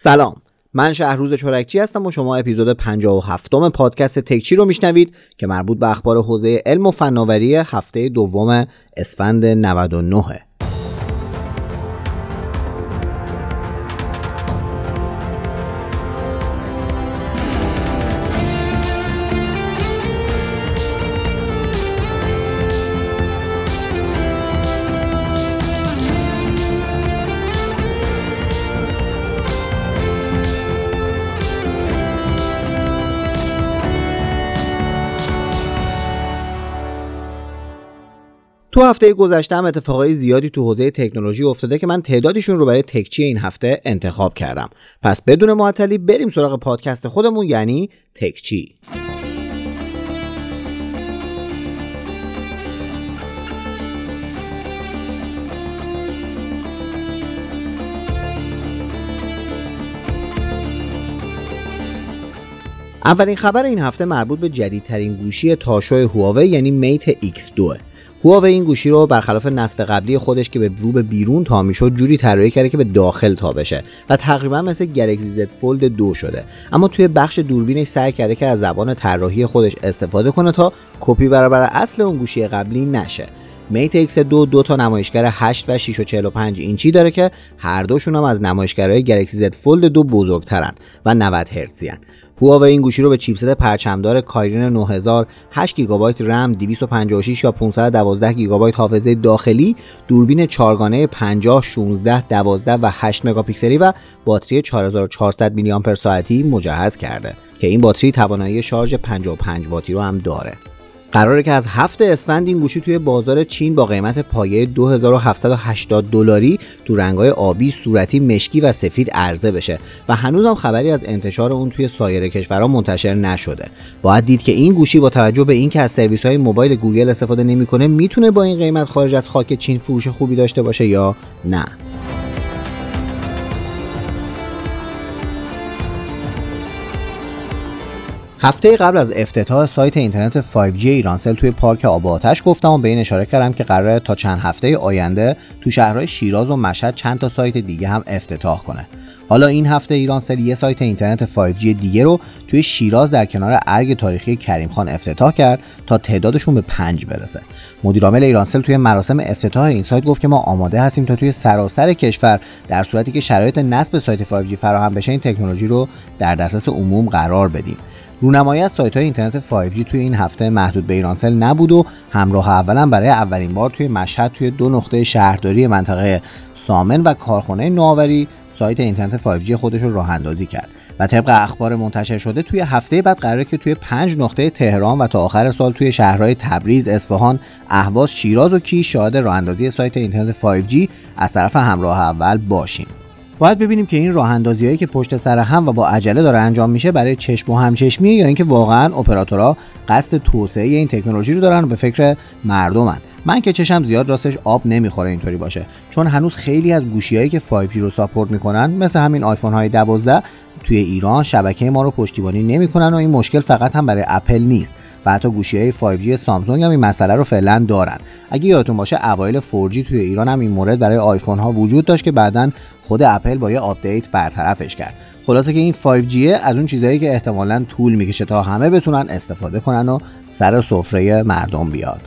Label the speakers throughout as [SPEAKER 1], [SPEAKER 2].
[SPEAKER 1] سلام. من شهروز چورکچی هستم و شما اپیزود 57 م پادکست تکچی رو میشنوید که مربوط به اخبار حوزه علم و فناوری هفته دوم اسفند 99 تو هفته گذشته هم اتفاقای زیادی تو حوزه تکنولوژی افتاده که من تعدادیشون رو برای تکچی این هفته انتخاب کردم. پس بدون معطلی بریم سراغ پادکست خودمون یعنی تکچی. اولین خبر این هفته مربوط به جدیدترین گوشی تاشو هواوی یعنی میت X2 هواوی این گوشی رو برخلاف نسل قبلی خودش که به رو به بیرون تا می‌شد جوری طراحی کرده که به داخل تا بشه و تقریبا مثل Galaxy Z Fold دو شده. اما توی بخش دوربینش سعی کرده که از زبان طراحی خودش استفاده کنه تا کپی برابر اصل اون گوشی قبلی نشه. Mate X2 دو تا نمایشگر 8 و 6 و 45 اینچی داره که هر دوشون هم از نمایشگرهای Galaxy Z Fold دو بزرگترن و 90 هرتزی هواوی این گوشی رو به chipset پرچمدار Kirin 9000 8 گیگابایت رم 256 یا 512 گیگابایت حافظه داخلی دوربین چارگانه 50 16 12 و 8 مگاپیکسلی و باتری 4400 میلی آمپر ساعتی مجهز کرده که این باتری توانایی شارژ 55 واتی رو هم داره. قراره که از هفته اسفند این گوشی توی بازار چین با قیمت پایه 2780 دلاری تو رنگ‌های آبی، صورتی، مشکی و سفید عرضه بشه و هنوز هم خبری از انتشار اون توی سایر کشورها منتشر نشده. باید دید که این گوشی با توجه به اینکه از سرویس‌های موبایل گوگل استفاده نمی‌کنه می‌تونه با این قیمت خارج از خاک چین فروش خوبی داشته باشه یا نه. هفته قبل از افتتاح سایت اینترنت 5G ایرانسل توی پارک آب آتش گفتم و به این اشاره کردم که قراره تا چند هفته آینده تو شهرهای شیراز و مشهد چند تا سایت دیگه هم افتتاح کنه. حالا این هفته ایرانسل یه سایت اینترنت 5G دیگه رو توی شیراز در کنار ارگ تاریخی کریم خان افتتاح کرد تا تعدادشون به پنج برسه. مدیرعامل ایرانسل توی مراسم افتتاح این سایت گفت که ما آماده هستیم تا توی سراسر کشور در صورتی که شرایط نصب سایت 5G فراهم بشه این تکنولوژی رو در دسترس عموم قرار بدیم. رونمایی از سایت های اینترنت 5G توی این هفته محدود به ایرانسل نبود و همراه اولا برای اولین بار توی مشهد توی دو نقطه شهرداری منطقه سامن و کارخانه نوآوری سایت اینترنت 5G خودش رو راه اندازی کرد و طبق اخبار منتشر شده توی هفته بعد قراره که توی پنج نقطه تهران و تا آخر سال توی شهرهای تبریز، اصفهان، اهواز، شیراز و کیش شاهد راه اندازی سایت اینترنت 5G از طرف همراه اول باشیم. باید ببینیم که این راه هایی که پشت سر هم و با عجله داره انجام میشه برای چشم و همچشمیه یا اینکه واقعا اپراتورها قصد توسعه این تکنولوژی رو دارن و به فکر مردمن. من که چشم زیاد راستش آب نمی‌خوره اینطوری باشه. چون هنوز خیلی از گوشیهایی که 5G رو ساپورت می‌کنن مثل همین آیفون های 12 توی ایران شبکه ما رو پشتیبانی نمی‌کنن و این مشکل فقط هم برای اپل نیست و حتی گوشی های 5G سامسونگ هم این مسئله رو فعلا دارن. اگه یادتون باشه اوایل 4G توی ایران هم این مورد برای آیفون ها وجود داشت که بعدا خود اپل با یه آپدیت برطرفش کرد. خلاصه که این 5G از اون چیزهایی که احتمالا طول می‌کشه تا همه بتونن استفاده کنن و سر سفره مردم بیاد.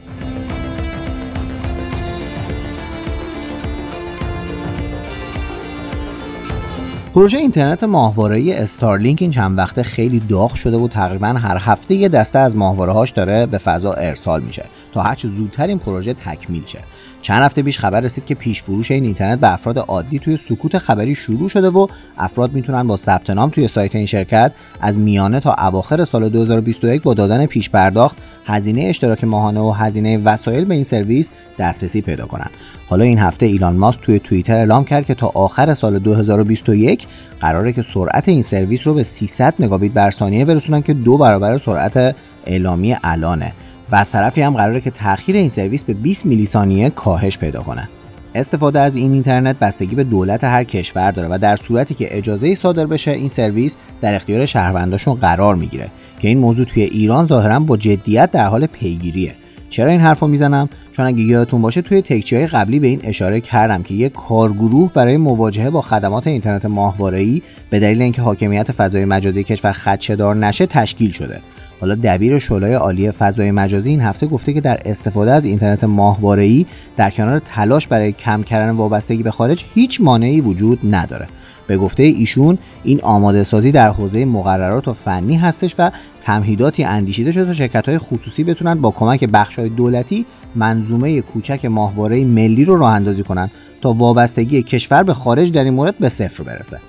[SPEAKER 1] پروژه اینترنت ماهواره‌ای استارلینک این چند وقته خیلی داغ شده و تقریبا هر هفته یه دسته از ماهواره‌هاش داره به فضا ارسال میشه تا هرچه زودتر این پروژه تکمیل شه. چند هفته پیش خبر رسید که پیش فروش این اینترنت به افراد عادی توی سکوت خبری شروع شده و افراد می‌تونن با ثبت نام توی سایت این شرکت از میانه تا اواخر سال 2021 با دادن پیش پرداخت هزینه اشتراک ماهانه و هزینه وسایل به این سرویس دسترسی پیدا کنن. حالا این هفته ایلان ماسک توی توییتر اعلام کرد که تا آخر سال 2021 قراره که سرعت این سرویس رو به 300 مگابیت بر ثانیه برسونن که دو برابر سرعت اعلامی الانه. و از طرفی هم قراره که تاخیر این سرویس به 20 میلی ثانیه کاهش پیدا کنه. استفاده از این اینترنت بستگی به دولت هر کشور داره و در صورتی که اجازه صادر بشه این سرویس در اختیار شهرونداشون قرار می‌گیره که این موضوع توی ایران ظاهرا با جدیت در حال پیگیریه. چرا این حرفو می‌زنم؟ چون اگه یادتون باشه توی تکچی های قبلی به این اشاره کردم که یک کارگروه برای مواجهه با خدمات اینترنت ماهواره‌ای به دلیل اینکه حاکمیت فضای مجازی کشور خدشه‌دار نشه تشکیل شده. حالا دبیر شورای عالی فضای مجازی این هفته گفته که در استفاده از اینترنت ماهواره‌ای در کنار تلاش برای کم کردن وابستگی به خارج هیچ مانعی وجود نداره. به گفته ایشون این آماده سازی در حوزه مقررات و فنی هستش و تمهیداتی اندیشیده شده تا شرکت های خصوصی بتونن با کمک بخش های دولتی منظومه کوچک ماهواره ملی رو راه اندازی کنن تا وابستگی کشور به خارج در این مورد به صفر برسه.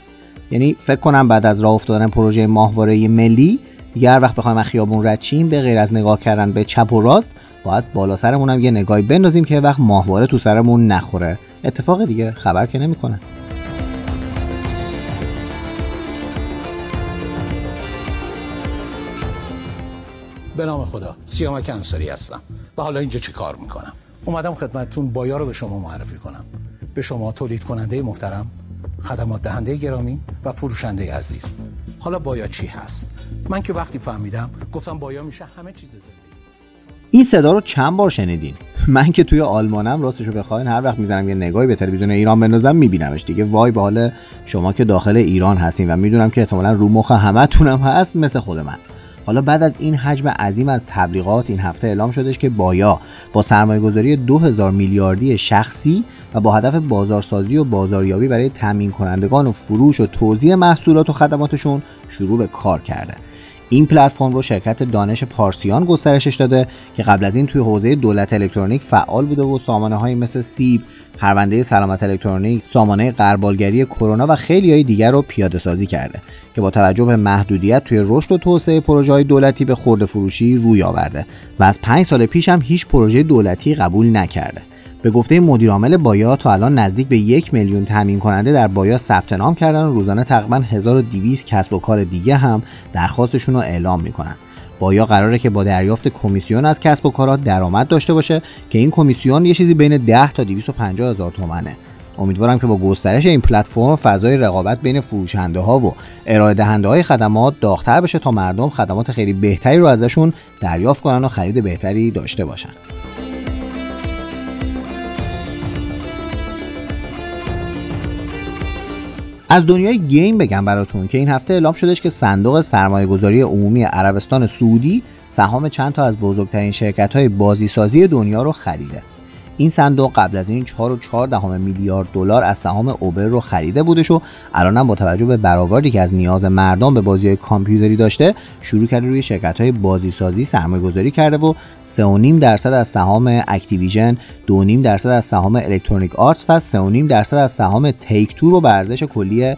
[SPEAKER 1] یعنی فکر کنم بعد از راه افتادن پروژه ماهواره ملی دیگه هر وقت بخوایم از خیابون رد چیم به غیر از نگاه کردن به چپ و راست باید بالا سرمون هم یه نگاهی بندازیم که وقت ماهواره تو سرمون نخوره. اتفاق دیگه خبر که نمی‌کنه.
[SPEAKER 2] به نام خدا سیامک انصاری هستم. و حالا اینجا چه کار می‌کنم؟ اومدم خدمتتون بایا رو به شما معرفی کنم. به شما تولید کننده محترم خدمات دهنده گرامی و فروشنده عزیز. حالا بایا چی هست؟ من که وقتی فهمیدم گفتم بایا میشه همه چیز زندگی.
[SPEAKER 1] این صدا رو چند بار شنیدین؟ من که توی آلمانم راستش رو بخواین هر وقت می‌زنم یه نگاهی به تلویزیون ایران بندازم میبینمش دیگه. وای به حال شما که داخل ایران هستین و می‌دونم که احتمالا رو مخ همتونم هست مثل خود من. حالا بعد از این حجم عظیم از تبلیغات این هفته اعلام شدش که بایا با سرمایه گذاری 2000 میلیاردی شخصی و با هدف بازارسازی و بازاریابی برای تامین کنندگان و فروش و توزیع محصولات و خدماتشون شروع به کار کرده. این پلتفرم رو شرکت دانش پارسیان گسترشش داده که قبل از این توی حوزه دولت الکترونیک فعال بوده و سامانه های مثل سیب، پرونده سلامت الکترونیک، سامانه قربالگری کرونا و خیلی های دیگر رو پیاده سازی کرده که با توجه به محدودیت توی رشد و توسعه پروژه های دولتی به خورده فروشی روی آورده و از پنج سال پیش هم هیچ پروژه دولتی قبول نکرده. به گفته مدیرعامل بایا تا الان نزدیک به یک میلیون تامین کننده در بایا ثبت نام کردن و روزانه تقریبا 1200 کسب و کار دیگه هم درخواستشون رو اعلام می‌کنن. بایا قراره که با دریافت کمیسیون از کسب و کارات درآمد داشته باشه که این کمیسیون یه چیزی بین 10 تا 250 هزار تومنه. امیدوارم که با گسترش این پلتفرم فضای رقابت بین فروشنده ها و ارائه دهنده های خدمات داغتر بشه تا مردم خدمات خیلی بهتری رو ازشون دریافت کنن و خرید بهتری داشته باشن. از دنیای گیم بگم براتون که این هفته اعلام شدش که صندوق سرمایه گذاری عمومی عربستان سعودی سهام چند تا از بزرگترین شرکت های بازیسازی دنیا رو خریده. این صندوق قبل از این 4.4 دهم میلیارد دلار از سهام اوبر رو خریده بودش و الانم با توجه به برآوردی که از نیاز مردم به بازی های کامپیوتری داشته شروع کرده روی شرکت های سازی سرمایه گذاری کرده و 3.5 درصد از سهام Activision 2.5 درصد از سهام Electronic Arts و 3.5 درصد از سهام Take-Two رو به ارزش کلی 3.3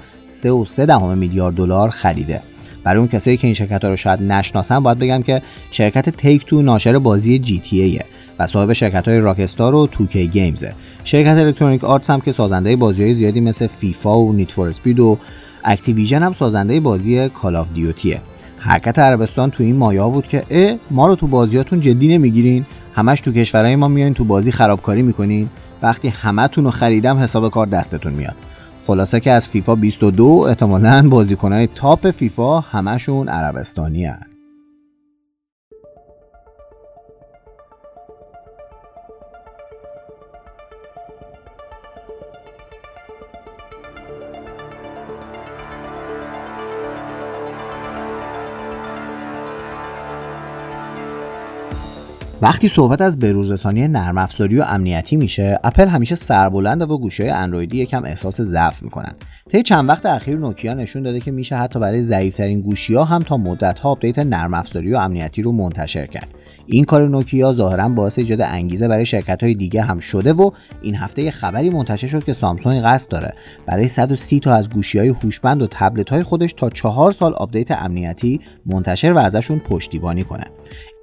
[SPEAKER 1] دهم میلیارد دلار خریده. برای اون کسایی که این شرکت ها رو شاید نشناسن باید بگم که شرکت Take-Two ناشر بازی GTA و صاحب شرکت های Rockstar و 2K Games ه شرکت Electronic Arts هم که سازنده بازی های زیادی مثل فیفا و Need for Speed و Activision هم سازنده بازی Call of Duty ه حرکت عربستان تو این مایا بود که ا ما رو تو بازیاتون جدی نمی‌گیرین. همش تو کشورهای ما میایین تو بازی خرابکاری می‌کنین. وقتی همتون رو خریدم حساب کار دستتون میاد. خلاصه که از فیفا 22 احتمالا بازیکنهای top فیفا همشون عربستانی هن. وقتی صحبت از بروزرسانی نرم افزاری و امنیتی میشه اپل همیشه سربلند و گوشی‌های اندرویدی یکم احساس ضعف می‌کنن. طی چند وقت اخیر نوکیا نشون داده که میشه حتی برای ضعیفترین گوشی ها هم تا مدت ها آپدیت نرم افزاری و امنیتی رو منتشر کرد. این کار نوکیا ظاهرا باعث ایجاد انگیزه برای شرکت های دیگه هم شده و این هفته یه خبری منتشر شد که سامسونگ قصد داره برای 130 تا از گوشی های هوشمند و تبلت های خودش تا چهار سال آپدیت امنیتی منتشر و ازشون پشتیبانی کنه.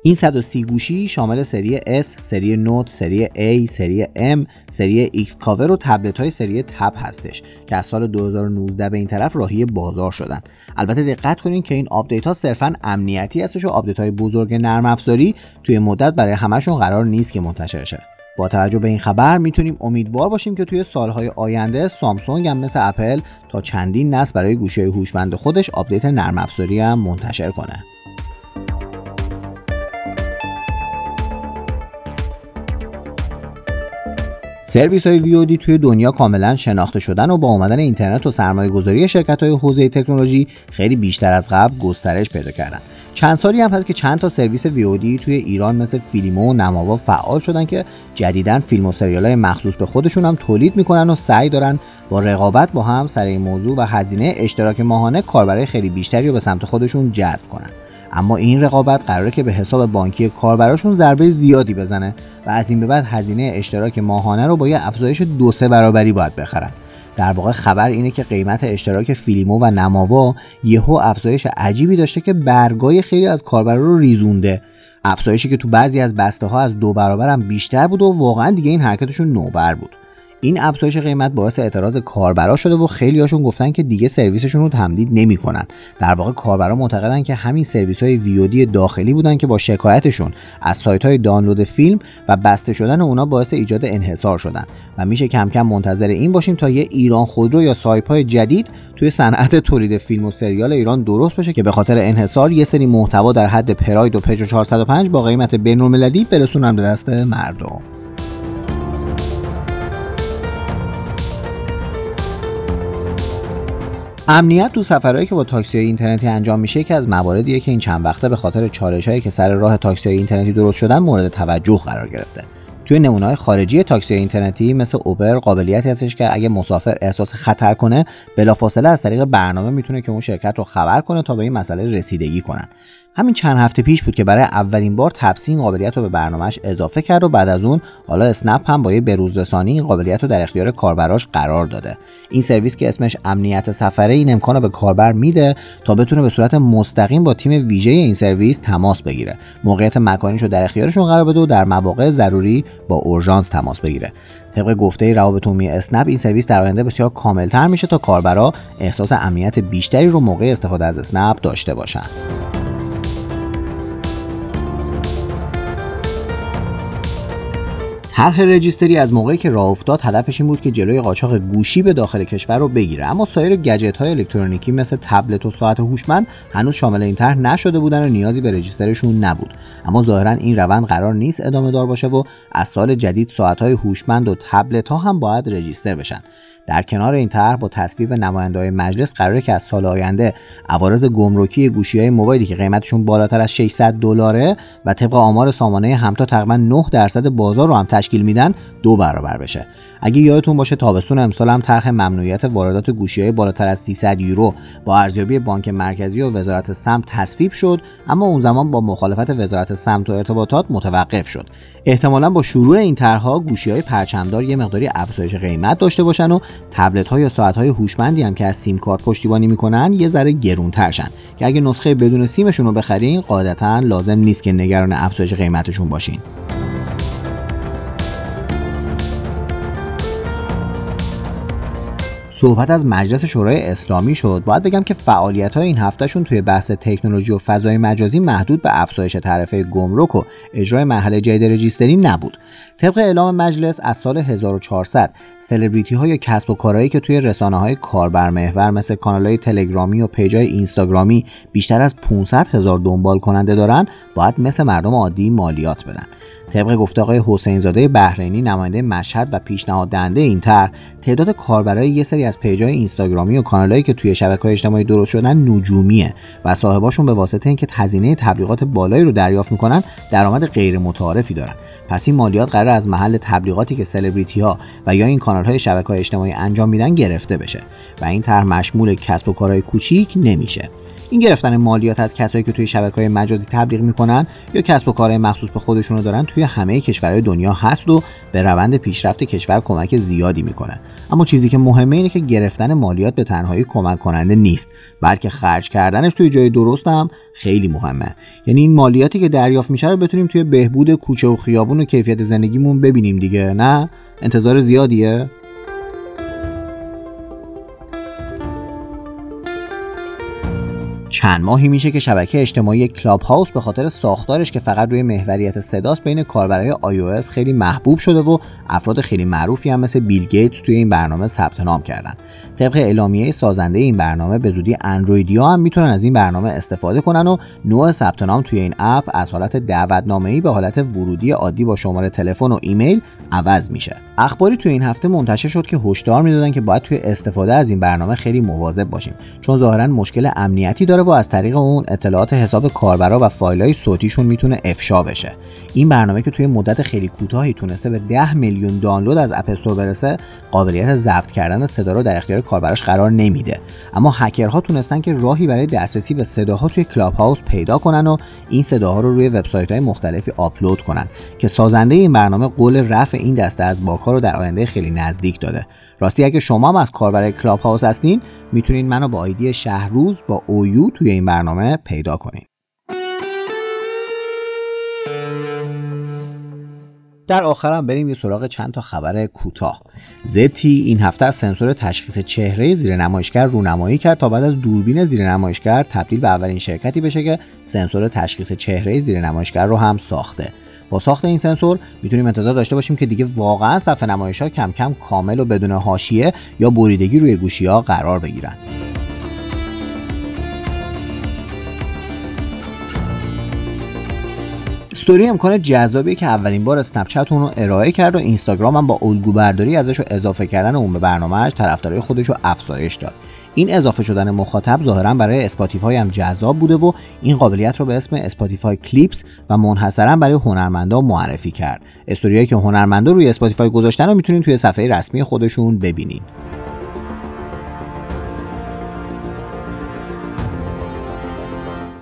[SPEAKER 1] این 130 گوشی شامل سری S، سری Note، سری A، سری M، سری X Cover و تبلت های سری Tab هستش که از سال 2019 به این طرف راهی بازار شدن. البته دقت کنین که این آپدیت ها صرفا امنیتی هستش و آپدیت های بزرگ نرم افزاری توی مدت برای همشون قرار نیست که منتشر شه. با توجه به این خبر می‌تونیم امیدوار باشیم که توی سالهای آینده سامسونگ هم مثل اپل تا چندین نسل برای گوشی هوشمند خودش آپدیت نرم افزاری هم منتشر کنه. سرویس های VOD توی دنیا کاملا شناخته شدن و با اومدن اینترنت و سرمایه گذاری شرکت های حوزه تکنولوژی خیلی بیشتر از قبل گسترش پیدا کردن. چند سالی هم هست که چند تا سرویس VOD توی ایران مثل فیلیمو و نماوا فعال شدن که جدیدا فیلم و سریال های مخصوص به خودشون هم تولید می‌کنن و سعی دارن با رقابت با هم سر این موضوع و هزینه اشتراک ماهانه کاربرای خیلی بیشتری رو به سمت خودشون جذب کنن. اما این رقابت قراره که به حساب بانکی کاربراشون ضربه زیادی بزنه و از این به بعد هزینه اشتراک ماهانه رو با یه افزایش دو سه برابری باید بخرن. در واقع خبر اینه که قیمت اشتراک فیلیمو و نماوا یهو افزایش عجیبی داشته که برگای خیلی از کاربرا رو ریزونده. افزایشی که تو بعضی از بسته ها از دو برابر هم بیشتر بود و واقعا دیگه این حرکتشون نوبر بود. این افزایش قیمت باعث اعتراض کاربرا شده و خیلی هاشون گفتن که دیگه سرویسشون رو تمدید نمی‌کنن. در واقع کاربرا معتقدن که همین سرویس های ویودی داخلی بودن که با شکایتشون از سایت های دانلود فیلم و بسته شدن اونا باعث ایجاد انحصار شدن. و میشه کم کم منتظر این باشیم تا یه ایران خودرو یا سایپ های جدید توی صنعت تولید فیلم و سریال ایران درست بشه که به خاطر انحصار یه سری محتوا در حد پراید و پژو 405 با قیمت بین‌المللی برسونن به دست مردم. امنیت تو سفرهایی که با تاکسی های اینترنتی انجام میشه که از مواردیه که این چند وقته به خاطر چالش هایی که سر راه تاکسی های اینترنتی درست شدن مورد توجه قرار گرفته. توی نمونه خارجی تاکسی اینترنتی مثل اوبر قابلیتی هستش که اگه مسافر احساس خطر کنه بلافاصله از طریق برنامه می‌تونه که اون شرکت رو خبر کنه تا به این مسئله رسیدگی کنن. همین چند هفته پیش بود که برای اولین بار تپسی این قابلیت رو به برنامهش اضافه کرد و بعد از اون حالا اسنپ هم با یه بروزرسانی این قابلیت رو در اختیار کاربراش قرار داده. این سرویس که اسمش امنیت سفره این امکان رو به کاربر میده تا بتونه به صورت مستقیم با تیم ویژه این سرویس تماس بگیره. موقعیت مکانیش رو در اختیارشون قرار بده و در مواقع ضروری با اورژانس تماس بگیره. طبق گفته روابط عمومی اسنپ این سرویس در آینده بسیار کاملتر میشه تا کاربرا احساس امنیت بیشتری رو موقع استفاده از اسنپ داشته باشن. طرح رجیستری از موقعی که راه افتاد هدفش این بود که جلوی قاچاق گوشی به داخل کشور رو بگیره. اما سایر گجت های الکترونیکی مثل تبلت و ساعت هوشمند هنوز شامل این طرح نشده بودن و نیازی به رجیسترشون نبود. اما ظاهرا این روند قرار نیست ادامه دار باشه و از سال جدید ساعت های هوشمند و تبلت ها هم باید رجیستر بشن. در کنار این طرح با تصویب نمایندههای مجلس قراره که از سال آینده عوارض گمرکی گوشی های موبایلی که قیمتشون بالاتر از 600 دلاره و طبق آمار سامانه همتا تقریبا 9 درصد بازار رو هم تشکیل میدن دو برابر بشه. اگه یادتون باشه تابستون امسال هم طرح ممنوعیت واردات گوشی های بالاتر از 300 یورو با ارزیابی بانک مرکزی و وزارت سمت تصویب شد اما اون زمان با مخالفت وزارت سمت و ارتباطات متوقف شد. احتمالا با شروع این طرحها گوشی های پرچمدار یه مقداری افزایش قیمت داشته باشن و تبلت ها یا ساعت های هوشمندی هم که از سیم کارت پشتیبانی می‌کنن یه ذره گرونتر شن. که اگه نسخه بدون سیمشون رو بخرین قاعدتا لازم نیست که نگران افزایش قیمتشون باشین. صحبت از مجلس شورای اسلامی شد. باید بگم که فعالیت های این هفتهشون توی بحث تکنولوژی و فضای مجازی محدود به افزایش تعرفه گمرک و اجرای مرحله جدید رجیستری نبود. طبق اعلام مجلس از سال 1400 سلبریتی ها و کسب و کارهایی که توی رسانه های کاربر محور مثل کانال های تلگرامی و پیج های اینستاگرامی بیشتر از 500 هزار دنبال کننده دارن باید مثل مردم عادی مالیات بدن. طبق گفته آقای حسین زاده بحرینی نماینده مشهد و پیشنهاد دهنده این طرح تعداد کاربرای یه سری از پیجای اینستاگرامی و کانالهایی که توی شبکه‌های اجتماعی درست شدن نجومیه و صاحباشون به واسطه اینکه هزینه تبلیغات بالایی رو دریافت می‌کنن درآمد غیر متعارفی دارن. پس این مالیات قرار از محل تبلیغاتی که سلبریتی ها و یا این کانال های شبکه های اجتماعی انجام میدن گرفته بشه و این طرح مشمول کسب و کارهای کوچیک نمیشه. این گرفتن مالیات از کسایی که توی شبکه های مجازی تبلیغ می‌کنن یا کسب و کارهای مخصوص به خودشون رو دارن توی همه کشورهای دنیا هست و به روند پیشرفت کشور کمک زیادی می‌کنه. اما چیزی که مهمه اینه که گرفتن مالیات به تنهایی کمک کننده نیست بلکه خرج کردنش توی جای درست هم خیلی مهمه. یعنی این مالیاتی که دریافت میشه رو بتونیم توی بهبود کوچه و خیابون و کیفیت زندگیمون ببینیم دیگه نه؟ انتظار زیادیه؟ چند ماهی میشه که شبکه اجتماعی کلاب هاوس به خاطر ساختارش که فقط روی محوریت صداست بین کاربرای iOS خیلی محبوب شده و افراد خیلی معروفی هم مثل بیل گیتس توی این برنامه ثبت نام کردن. طبق اعلامیه سازنده این برنامه به زودی اندرویدیا هم می‌تونن از این برنامه استفاده کنن و نوع ثبت نام توی این app از حالت دعوتنامه‌ای به حالت ورودی عادی با شماره تلفن و ایمیل عوض میشه. اخباری توی این هفته منتشر شد که هشدار می‌دادن که باید توی استفاده از این برنامه خیلی مواظب باشیم. چون ظاهرا مشکل امنیتی داره و از طریق اون اطلاعات حساب کاربرا و فایل‌های صوتیشون می‌تونه افشا بشه. این برنامه که توی مدت خیلی کوتاهی تونسته به 10 میلیون دانلود از اپ استور برسه قابلیت ضبط کردن صدا رو در اختیار کاربراش قرار نمیده. اما هکرها تونستن که راهی برای دسترسی به صداها توی کلاب هاوس پیدا کنن و این صداها رو روی وبسایت های مختلفی آپلود کنن که سازنده این برنامه قول رفع این دسته از باگها رو در آینده خیلی نزدیک داده. راستی اگه شما هم از کاربر کلاب هاوس هستین می‌تونین منو با آیدی شهروز با اویو توی این برنامه پیدا کنین. در آخرم بریم یه سراغ چند تا خبر کوتاه. زتی این هفته از سنسور تشخیص چهره زیر نمایشگر رونمایی کرد تا بعد از دوربین زیر نمایشگر تبدیل به اولین شرکتی بشه که سنسور تشخیص چهره زیر نمایشگر رو هم ساخته. با ساخت این سنسور می‌تونیم انتظار داشته باشیم که دیگه واقعا صفحه نمایش ها کم کم کامل و بدون حاشیه یا بریدگی روی گوشی ها قرار بگیرن. استوری امکان جذابی که اولین بار اسنپ اون رو ارائه کرد و اینستاگرام هم با الگو برداری ازش رو اضافه کردن اون به برنامهش طرفدارای خودش رو افزایش داد. این اضافه شدن مخاطب ظاهرا برای اسپاتیفای هم جذاب بوده و این قابلیت رو به اسم Spotify Clips و منحصرا برای هنرمندا معرفی کرد. استوریایی که هنرمندا روی اسپاتیفای گذاشتن رو می‌تونید توی صفحه رسمی خودشون ببینید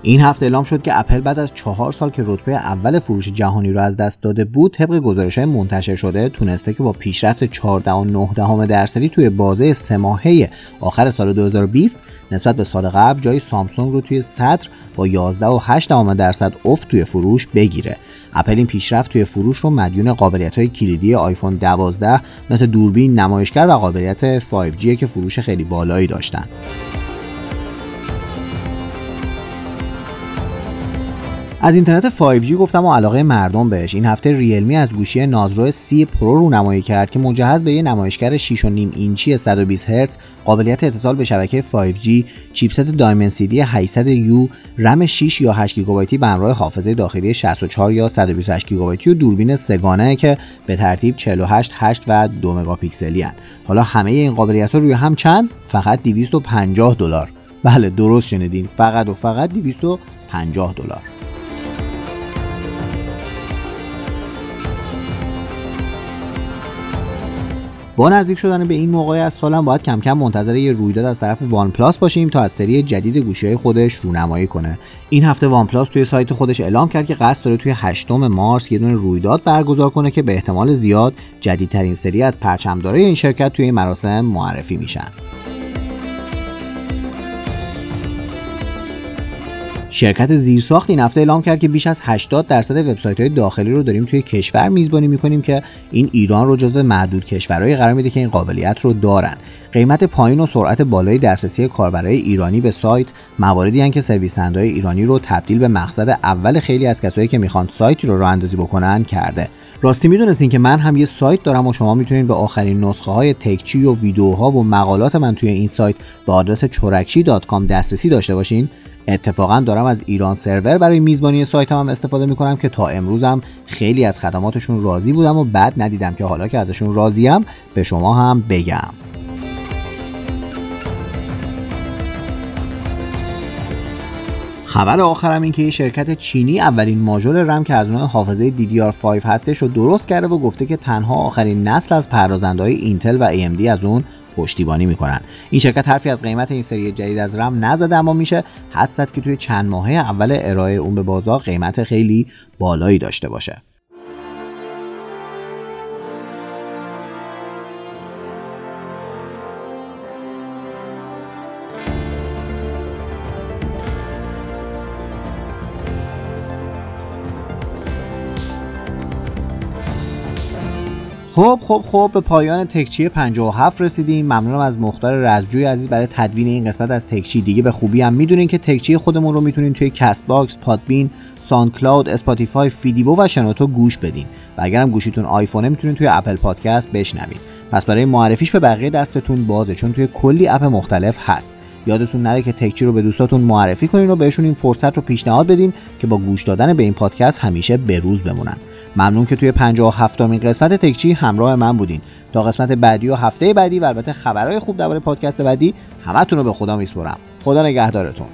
[SPEAKER 1] این هفته اعلام شد که اپل بعد از چهار سال که رتبه اول فروش جهانی رو از دست داده بود طبق گزارش منتشر شده تونسته که با پیشرفت 14.9 درصدی توی بازه سه ماهه آخر سال 2020 نسبت به سال قبل جای سامسونگ رو توی صدر با 11.8 درصد افت توی فروش بگیره. اپل این پیشرفت توی فروش رو مدیون قابلیت های کلیدی آیفون 12 مثل دوربین نمایشگر و قابلیت 5G که فروش خیلی بالایی داشتن. از اینترنت 5G گفتم و علاقه مردم بهش. این هفته ریلمی از گوشی Narzo سی Pro رونمایی کرد که مجهز به یه نمایشگر 6.5 اینچی 120 هرتز قابلیت اتصال به شبکه 5G چیپست دایمنسیدی 800 یو رم 6 یا 8 گیگابایتی به همراه حافظه داخلی 64 یا 128 گیگابایتی و دوربین سگانه که به ترتیب 48 8 و 2 مگاپیکسلی هن. حالا همه این قابلیت ها روی هم چند؟ فقط 250 دلار. بله درست شنیدین. فقط و فقط 250 دلار. با نزدیک شدن به این موقع از سالم باید کم کم منتظر یه رویداد از طرف وان پلاس باشیم تا از سری جدید گوشی های خودش رونمایی کنه. این هفته وان پلاس توی سایت خودش اعلام کرد که قصد داره توی 8 مارس یه دونه رویداد برگزار کنه که به احتمال زیاد جدیدترین سری از پرچمدارای این شرکت توی این مراسم معرفی میشن. شرکت زیرساخت این هفته اعلام کرد که بیش از 80 درصد وبسایت های داخلی رو داریم توی کشور میزبانی می‌کنیم که این ایران رو جزو معدود کشورهایی قرار میده که این قابلیت رو دارن. قیمت پایین و سرعت بالای دسترسی کاربرای ایرانی به سایت مواردی هن که سرویس ایرانی رو تبدیل به مقصد اول خیلی از کسایی که می‌خوان سایتی رو راه اندازی بکنن کرده. راستی می‌دونستین که من هم یه سایت دارم و شما می‌تونید به آخرین نسخه های تکچی و ویدیوها و مقالات من توی این سایت به آدرس چورکچی دسترسی داشته باشین. اتفاقا دارم از ایران سرور برای میزبانی سایت هم استفاده می‌کنم که تا امروزم خیلی از خدماتشون راضی بودم و بعد ندیدم که حالا که ازشون راضیم به شما هم بگم. خبر آخرم این که یه شرکت چینی اولین ماژول رم که از نوع حافظه DDR5 هستش رو درست کرده و گفته که تنها آخرین نسل از پردازنده های اینتل و AMD از اون پشتیبانی می‌کنن. این شرکت حرفی از قیمت این سری جدید از رم نزده اما میشه حدس زد که توی چند ماهه اول ارائه اون به بازار قیمت خیلی بالایی داشته باشه. خب خب خب به پایان تکچی 57 رسیدیم. ممنونم از مختار رزجوی عزیز برای تدوین این قسمت از تکچی. دیگه به خوبی هم می‌دونین که تکچی خودمون رو می‌تونین توی کست باکس، پادبین، ساند کلاود، اسپاتیفای، فیدیبو و شنوتو گوش بدین. و اگرم گوشیتون آیفونه می‌تونین توی اپل پادکست بشنوین. پس برای معرفیش به بقیه دستتون بازه چون توی کلی اپ مختلف هست. یادتون نره که تکچی رو به دوستاتون معرفی کنین و بهشون این فرصت رو پیشنهاد بدین که با گوش دادن به این پادکست همیشه بروز بمونن. ممنون که توی 57 مین قسمت تکچی همراه من بودین. تا قسمت بعدی و هفته بعدی و البته خبرهای خوب درباره پادکست بعدی همتون رو به خدا میسپرم خدا نگهدارتون.